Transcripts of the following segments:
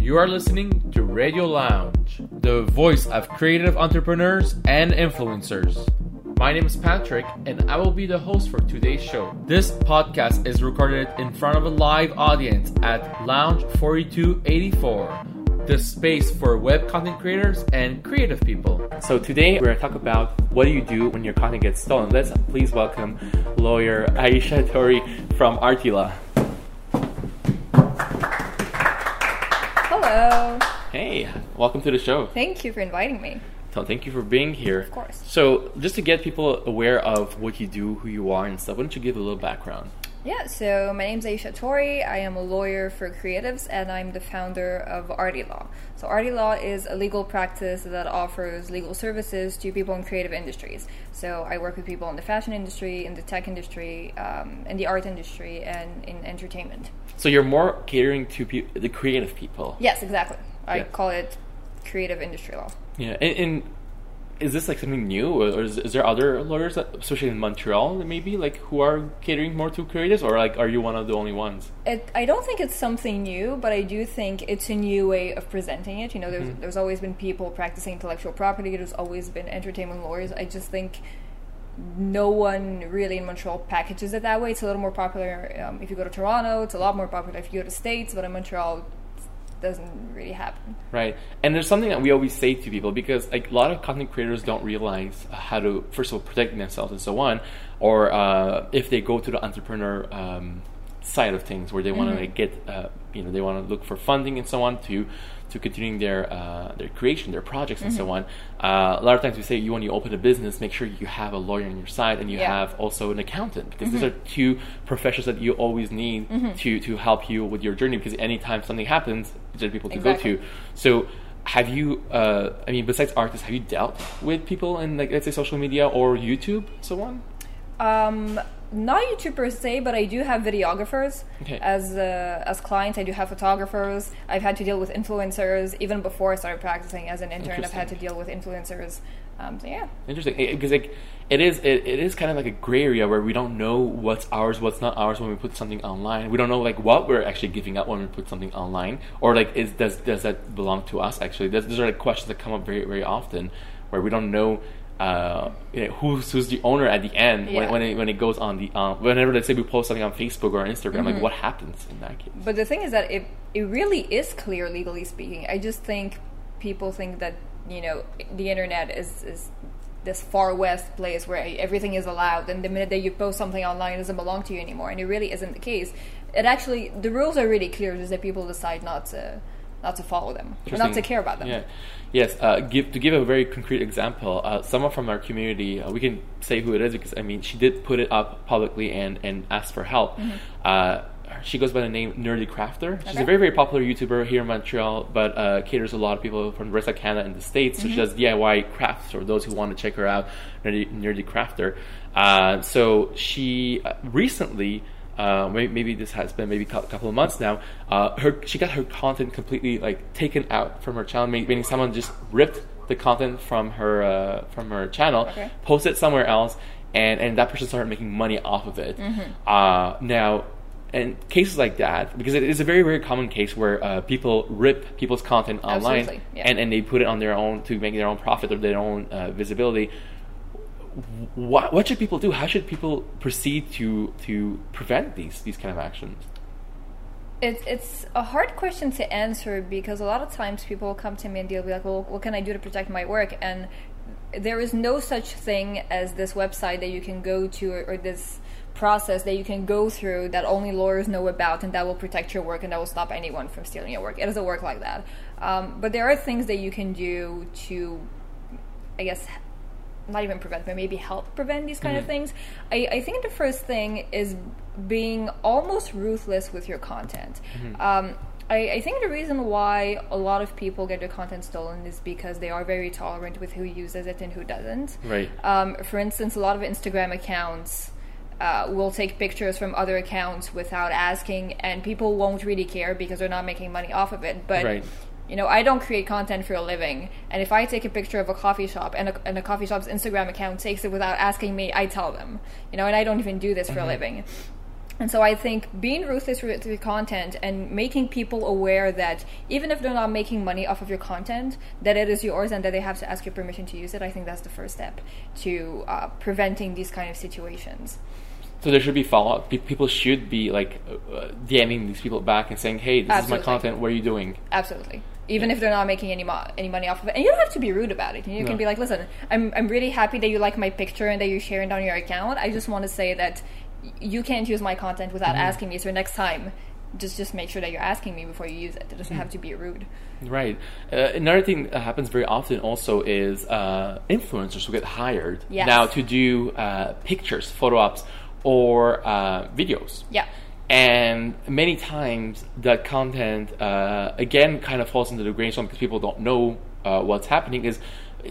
You are listening to Radio Lounge, the voice of creative entrepreneurs and influencers. My name is Patrick, and I will be the host for today's show. This podcast is recorded in front of a live audience at Lounge 4284, the space for web content creators and creative people. So today we're going to talk about what do you do when your content gets stolen. Let's please welcome lawyer Aisha Tori from Artie Law. Hello. Hey, welcome to the show. Thank you for inviting me. So thank you for being here. Of course. So just to get people aware of what you do, who you are, and stuff, why don't you give a little background? Yeah, so my name's Aisha Tori. I am a lawyer for creatives and I'm the founder of Artie Law. So, Artie Law is a legal practice that offers legal services to people in creative industries. So, I work with people in the fashion industry, in the tech industry, um, in the art industry, and in entertainment. So you're more catering to pe- the creative people. Yes, exactly. I Yeah. call it creative industry law. Yeah, and, and is this like something new, or is, is there other lawyers, that, especially in Montreal, maybe like who are catering more to creatives, or like are you one of the only ones? It, I don't think it's something new, but I do think it's a new way of presenting it. You know, there's Mm-hmm. there's always been people practicing intellectual property. There's always been entertainment lawyers. I just think no one really in Montreal packages it that way. It's a little more popular um, if you go to Toronto. It's a lot more popular if you go to States, but in Montreal, doesn't really happen. Right, and there's something that we always say to people because like a lot of content creators don't realize how to first of all protect themselves and so on, or uh, if they go to the entrepreneur um, side of things where they want to like, get uh, you know they want to look for funding and so on to to continuing their uh, their creation, their projects and so on. Uh, a lot of times we say you when you open a business, make sure you have a lawyer on your side and you Yeah. have also an accountant because these are two professions that you always need to to help you with your journey because anytime something happens, there are people to Exactly. go to. So have you uh, I mean besides artists, have you dealt with people in like let's say social media or YouTube so on? Um, not YouTube per se, but I do have videographers Okay. as uh, as clients. I do have photographers. I've had to deal with influencers even before I started practicing as an intern. I've had to deal with influencers. Um, so yeah, Interesting, because like it is, it, it is kind of like a gray area where we don't know what's ours, what's not ours when we put something online. We don't know like what we're actually giving up when we put something online, or like is does does that belong to us? Actually, Those- those are like questions that come up very very often, where we don't know. Uh, you know, who's who's the owner at the end when Yeah. when it, when it goes on the um, whenever let's say we post something on Facebook or Instagram like what happens in that case? but the thing is that it it really is clear legally speaking. I just think people think that you know the internet is is this far west place where everything is allowed, and the minute that you post something online, it doesn't belong to you anymore, and it really isn't the case. It actually the rules are really clear, just that people decide not to not to follow them, or not to care about them. Yeah. Yes. Uh, give, to give a very concrete example, uh, someone from our community, uh, we can say who it is because I mean she did put it up publicly and and ask for help. Mm-hmm. Uh, she goes by the name Nerdy Crafter. She's a very very popular YouTuber here in Montreal, but uh, caters a lot of people from the rest of Canada and the states. So she Mm-hmm. does DIY crafts for those who want to check her out. Nerdy, Nerdy Crafter. Uh, so she uh, recently uh, maybe, maybe this has been maybe a couple of months now. Uh, her she got her content completely like taken out from her channel, meaning someone just ripped the content from her uh, from her channel, Okay. posted it somewhere else, and and that person started making money off of it. Mm-hmm. Uh, now. And cases like that, because it is a very, very common case where uh, people rip people's content online yeah. and, and they put it on their own to make their own profit or their own uh, visibility what what should people do? How should people proceed to to prevent these these kind of actions? It's it's a hard question to answer because a lot of times people come to me and they'll be like, "Well, what can I do to protect my work?" And there is no such thing as this website that you can go to or, or this process that you can go through that only lawyers know about and that will protect your work and that will stop anyone from stealing your work. It doesn't work like that. Um, but there are things that you can do to, I guess, not even prevent, but maybe help prevent these kind of things. I, I think the first thing is being almost ruthless with your content. Um, I, I think the reason why a lot of people get their content stolen is because they are very tolerant with who uses it and who doesn't. Right. Um, for instance, a lot of Instagram accounts uh, will take pictures from other accounts without asking, and people won't really care because they're not making money off of it. But Right. You know, I don't create content for a living, and if I take a picture of a coffee shop and a, and a coffee shop's Instagram account takes it without asking me, I tell them. You know, and I don't even do this for a living. And so I think being ruthless with your content and making people aware that even if they're not making money off of your content, that it is yours and that they have to ask your permission to use it. I think that's the first step to uh, preventing these kind of situations. So there should be follow up. People should be like uh, DMing these people back and saying, "Hey, this Absolutely. is my content. What are you doing?" Absolutely. Even if they're not making any mo- any money off of it, and you don't have to be rude about it. You No. can be like, "Listen, I'm I'm really happy that you like my picture and that you're sharing it on your account. I just want to say that you can't use my content without Mm-hmm. asking me. So next time, just just make sure that you're asking me before you use it. It doesn't Mm. have to be rude. Right. Uh, another thing that happens very often also is uh, influencers will get hired Yes. now to do uh, pictures, photo ops, or uh, videos. Yeah. And many times that content uh, again kind of falls into the green zone because people don't know uh, what's happening. Is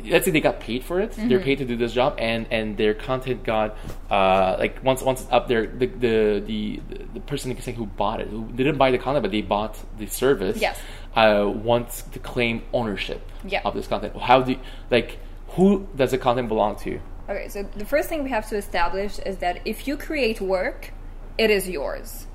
let's say they got paid for it, they're paid to do this job, and and their content got uh, like once once it's up there, the the the, the person who bought it, who didn't buy the content, but they bought the service, Yes. uh, wants to claim ownership Yeah. of this content. How do you, like who does the content belong to? Okay, so the first thing we have to establish is that if you create work, it is yours.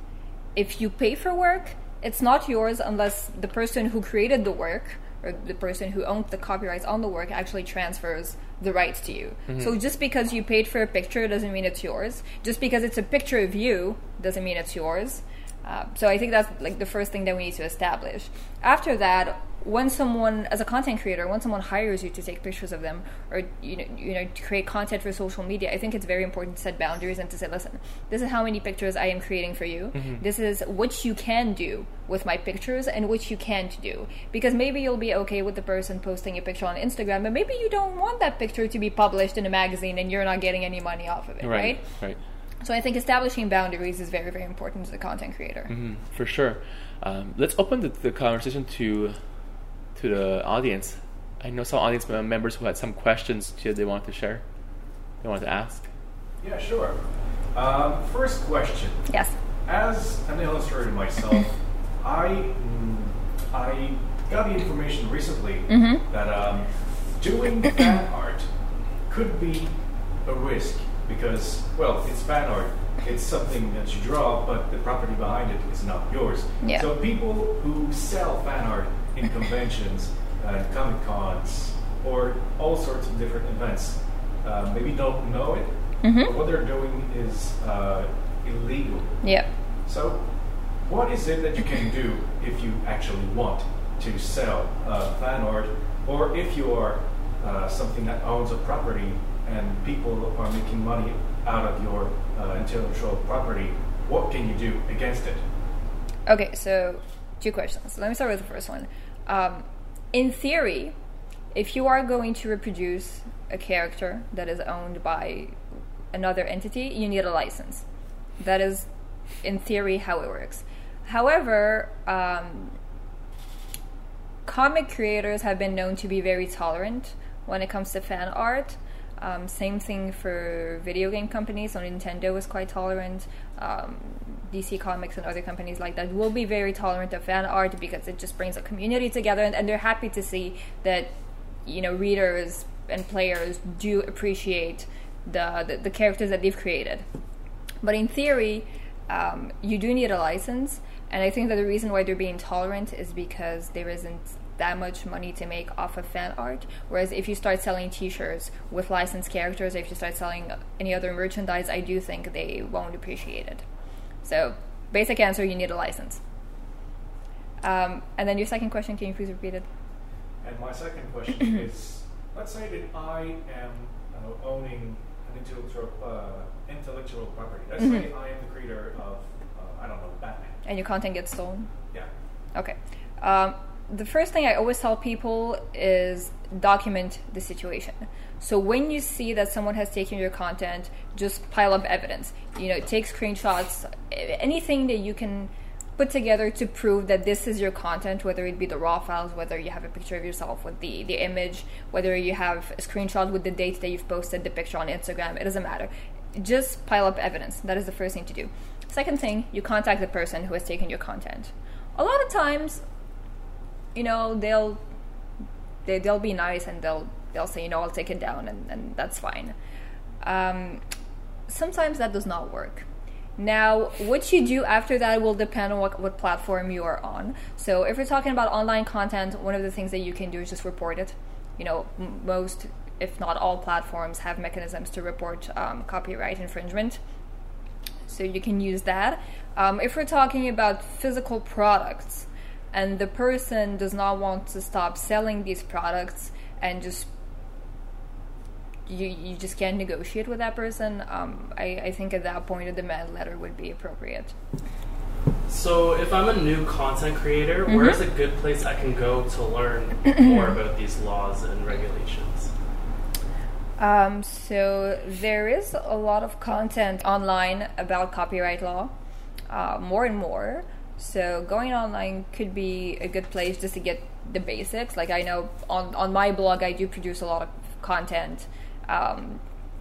If you pay for work, it's not yours unless the person who created the work or the person who owns the copyrights on the work actually transfers the rights to you. Mm-hmm. So just because you paid for a picture doesn't mean it's yours. Just because it's a picture of you doesn't mean it's yours. Uh, so I think that's like the first thing that we need to establish. After that, when someone, as a content creator, when someone hires you to take pictures of them or you know, you know, to create content for social media, I think it's very important to set boundaries and to say, listen, this is how many pictures I am creating for you. This is what you can do with my pictures and what you can't do. Because maybe you'll be okay with the person posting a picture on Instagram, but maybe you don't want that picture to be published in a magazine and you're not getting any money off of it, right? Right. So I think establishing boundaries is very, very important as a content creator. Mm, for sure. Um, let's open the, the conversation to to the audience. I know some audience members who had some questions too they wanted to share. They wanted to ask. Yeah, sure. Um, first question. Yes. As an illustrator myself, I mm, I got the information recently that um, doing fan art could be a risk because, well, it's fan art. It's something that you draw, but the property behind it is not yours. Yeah. So people who sell fan art in conventions, uh, comic cons, or all sorts of different events, uh, maybe don't know it. But what they're doing is uh, illegal. Yep. So, what is it that you can do if you actually want to sell uh, fan art, or if you are uh, something that owns a property and people are making money out of your uh, intellectual property? What can you do against it? Okay, so two questions. Let me start with the first one. Um, in theory, if you are going to reproduce a character that is owned by another entity, you need a license. That is, in theory, how it works. However, um, comic creators have been known to be very tolerant when it comes to fan art. Um, same thing for video game companies. So Nintendo was quite tolerant. Um, DC Comics and other companies like that will be very tolerant of fan art because it just brings a community together, and, and they're happy to see that you know readers and players do appreciate the, the, the characters that they've created. But in theory, um, you do need a license, and I think that the reason why they're being tolerant is because there isn't that much money to make off of fan art. Whereas if you start selling T-shirts with licensed characters, or if you start selling any other merchandise, I do think they won't appreciate it. So, basic answer: you need a license. Um, and then your second question, can you please repeat it? And my second question is: Let's say that I am uh, owning an intellectual uh, intellectual property. Let's say I am the creator of uh, I don't know Batman. And your content gets stolen. Yeah. Okay. Um, the first thing I always tell people is document the situation. So when you see that someone has taken your content, just pile up evidence. You know, take screenshots, anything that you can put together to prove that this is your content, whether it be the raw files, whether you have a picture of yourself with the, the image, whether you have a screenshot with the date that you've posted the picture on Instagram, it doesn't matter. Just pile up evidence. That is the first thing to do. Second thing, you contact the person who has taken your content. A lot of times, you know, they'll they, they'll be nice and they'll they'll say, you know, I'll take it down and, and that's fine. Um, sometimes that does not work. Now, what you do after that will depend on what, what platform you are on. So, if you're talking about online content, one of the things that you can do is just report it. You know, m- most, if not all, platforms have mechanisms to report um, copyright infringement. So, you can use that. Um, if we're talking about physical products and the person does not want to stop selling these products and just you, you just can't negotiate with that person, um, I, I think at that point a demand letter would be appropriate. So, if I'm a new content creator, Mm-hmm. where is a good place I can go to learn more about these laws and regulations? Um, so there is a lot of content online about copyright law, uh, more and more. So going online could be a good place just to get the basics. Like I know on on my blog, I do produce a lot of content um,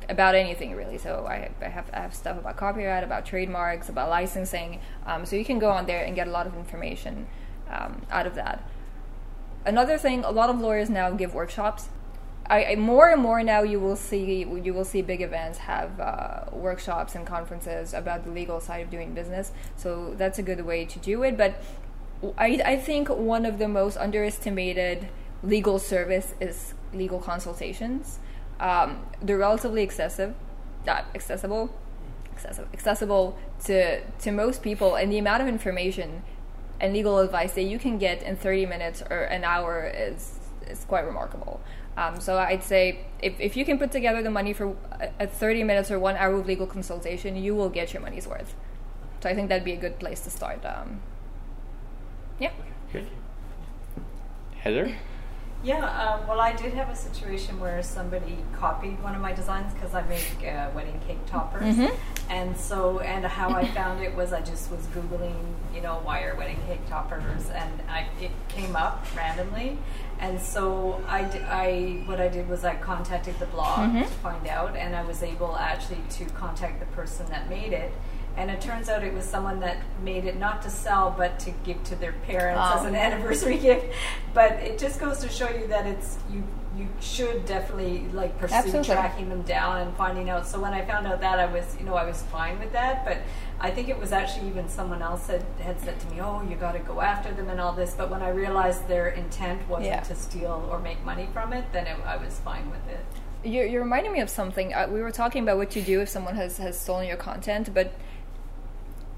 about anything really. So I, I have I have stuff about copyright, about trademarks, about licensing. Um, so you can go on there and get a lot of information um, out of that. Another thing, a lot of lawyers now give workshops. I, I more and more now you will see you will see big events have uh, workshops and conferences about the legal side of doing business. So that's a good way to do it. But I, I think one of the most underestimated legal service is legal consultations. Um, they're relatively excessive, not accessible, accessible, accessible to to most people, and the amount of information and legal advice that you can get in 30 minutes or an hour is is quite remarkable. Um, so I'd say if, if you can put together the money for a, a 30 minutes or one hour of legal consultation, you will get your money's worth. So I think that'd be a good place to start. Um, yeah. Good. Heather? Yeah, um, well, I did have a situation where somebody copied one of my designs because I make uh, wedding cake toppers, Mhm. and so and how I found it was I just was googling, you know, wire wedding cake toppers, and I, it came up randomly, and so I, d- I what I did was I contacted the blog Mhm. to find out, and I was able actually to contact the person that made it. And it turns out it was someone that made it not to sell, but to give to their parents as Oh. an anniversary gift. But it just goes to show you that it's you you should definitely like pursue Absolutely. tracking them down and finding out. So when I found out that, I was you know I was fine with that. But I think it was actually even someone else that had said to me, "Oh, you got to go after them and all this." But when I realized their intent wasn't Yeah. to steal or make money from it, then it, I was fine with it. You're, you're reminding me of something. Uh, we were talking about what to do if someone has, has stolen your content, but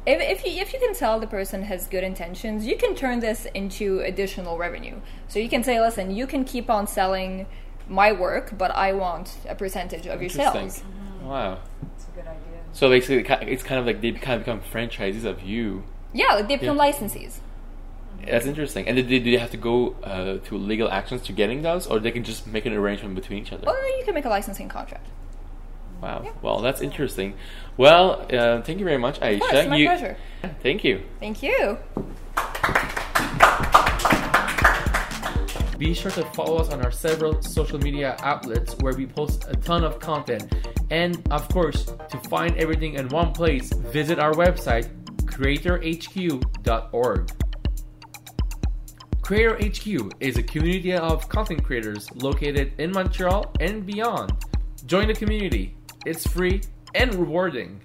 if, if you if you can tell the person has good intentions, you can turn this into additional revenue. So you can say, listen, you can keep on selling my work, but I want a percentage of your Interesting. sales. Wow. It's a good idea. So basically, it's kind of like they kind of become franchisees of you. Yeah, like they become Yeah. licensees. That's interesting. And do they have to go uh, to legal actions to getting those, or they can just make an arrangement between each other? Or you can make a licensing contract. Wow. Yeah. Well, that's interesting. Well, uh, thank you very much, Aisha. Of course, my You- pleasure. Thank you. Thank you. Be sure to follow us on our several social media outlets where we post a ton of content. And of course, to find everything in one place, visit our website, creatorhq.org. Creator HQ is a community of content creators located in Montreal and beyond. Join the community, it's free and rewarding.